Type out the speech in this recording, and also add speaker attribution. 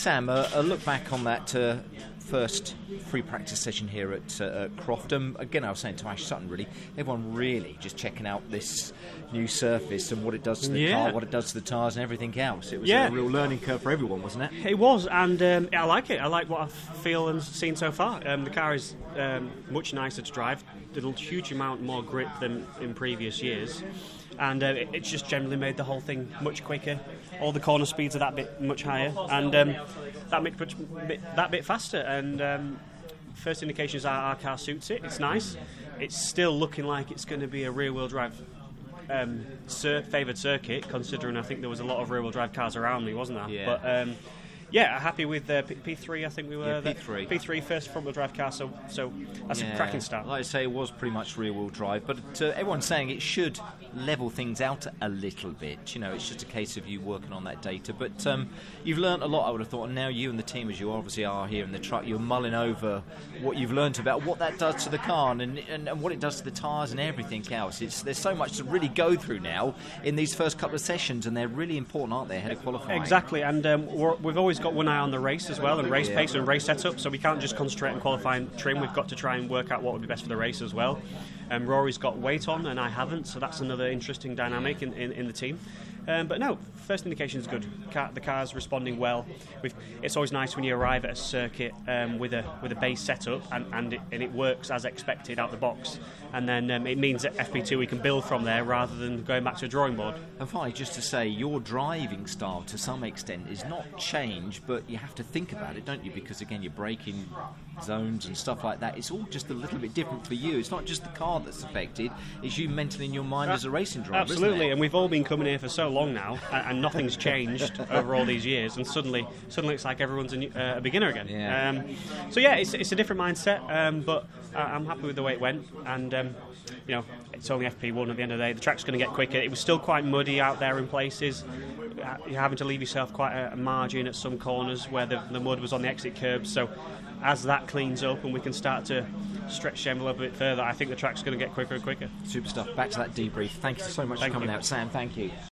Speaker 1: Sam, uh, a look back on that uh, first free practice session here at, uh, at Croft. Um, again, I was saying to Ash Sutton, really, everyone really just checking out this new surface and what it does to the
Speaker 2: Yeah.
Speaker 1: car, what it does to the tyres, and everything else. It was
Speaker 2: Yeah.
Speaker 1: a real learning curve for everyone, wasn't it?
Speaker 2: It was, and um, I like it. I like what I feel and seen so far. Um, the car is um, much nicer to drive. Did a huge amount more grip than in previous years, and uh, it, it's just generally made the whole thing much quicker. All the corner speeds are that bit much higher, and um, that bit, much, bit that bit faster. And um, first indications are our car suits it. It's nice. It's still looking like it's going to be a rear-wheel drive um, favoured circuit, considering I think there was a lot of rear-wheel drive cars around me, wasn't there?
Speaker 1: Yeah.
Speaker 2: But um, yeah, happy with uh, P- P3. I think we were
Speaker 1: Yeah. P3.
Speaker 2: P3 first front-wheel drive car, so so that's
Speaker 1: Yeah,
Speaker 2: a cracking start.
Speaker 1: Like I say, it was pretty much rear-wheel drive, but uh, everyone's saying it should level things out a little bit. You know, it's just a case of you working on that data. But um, you've learnt a lot, I would have thought, and now you and the team, as you obviously are here in the truck, you're mulling over what you've learnt about what that does to the car and, and, and what it does to the tyres and everything else. It's, there's so much to really go through now in these first couple of sessions, and they're really important, aren't they, ahead of qualifying?
Speaker 2: Exactly, and um, we're, we've always got one eye on the race as well, and race
Speaker 1: Yeah.
Speaker 2: pace and race setup. So we can't just concentrate on qualifying trim. We've got to try and work out what would be best for the race as well. Um, Rory's got weight on, and I haven't, so that's another interesting dynamic in, in, in the team. Um, but no, first indication is good. Car, the car's responding well. We've, it's always nice when you arrive at a circuit um, with a with a base setup and, and, it, and it works as expected out the box. And then um, it means that FP2 we can build from there rather than going back to a drawing board.
Speaker 1: And finally, just to say, your driving style to some extent is not changed, but you have to think about it, don't you? Because again, you're braking zones and stuff like that. It's all just a little bit different for you. It's not just the car that's affected; it's you mentally in your mind as a racing driver.
Speaker 2: Absolutely, and we've all been coming here for so long now, and, and nothing's changed over all these years, and suddenly, suddenly it's like everyone's a, new, uh, a beginner again.
Speaker 1: Yeah.
Speaker 2: Um, so yeah, it's, it's a different mindset, um, but I I'm happy with the way it went, and um, you know, it's only FP1 at the end of the day. The track's going to get quicker. It was still quite muddy out there in places. You're having to leave yourself quite a, a margin at some corners where the, the mud was on the exit curbs. So as that cleans up and we can start to stretch the envelope a bit further, I think the track's going to get quicker and quicker.
Speaker 1: Super stuff. Back to that debrief. Thank you so much
Speaker 2: Thank
Speaker 1: for coming
Speaker 2: you.
Speaker 1: out, Sam. Thank you.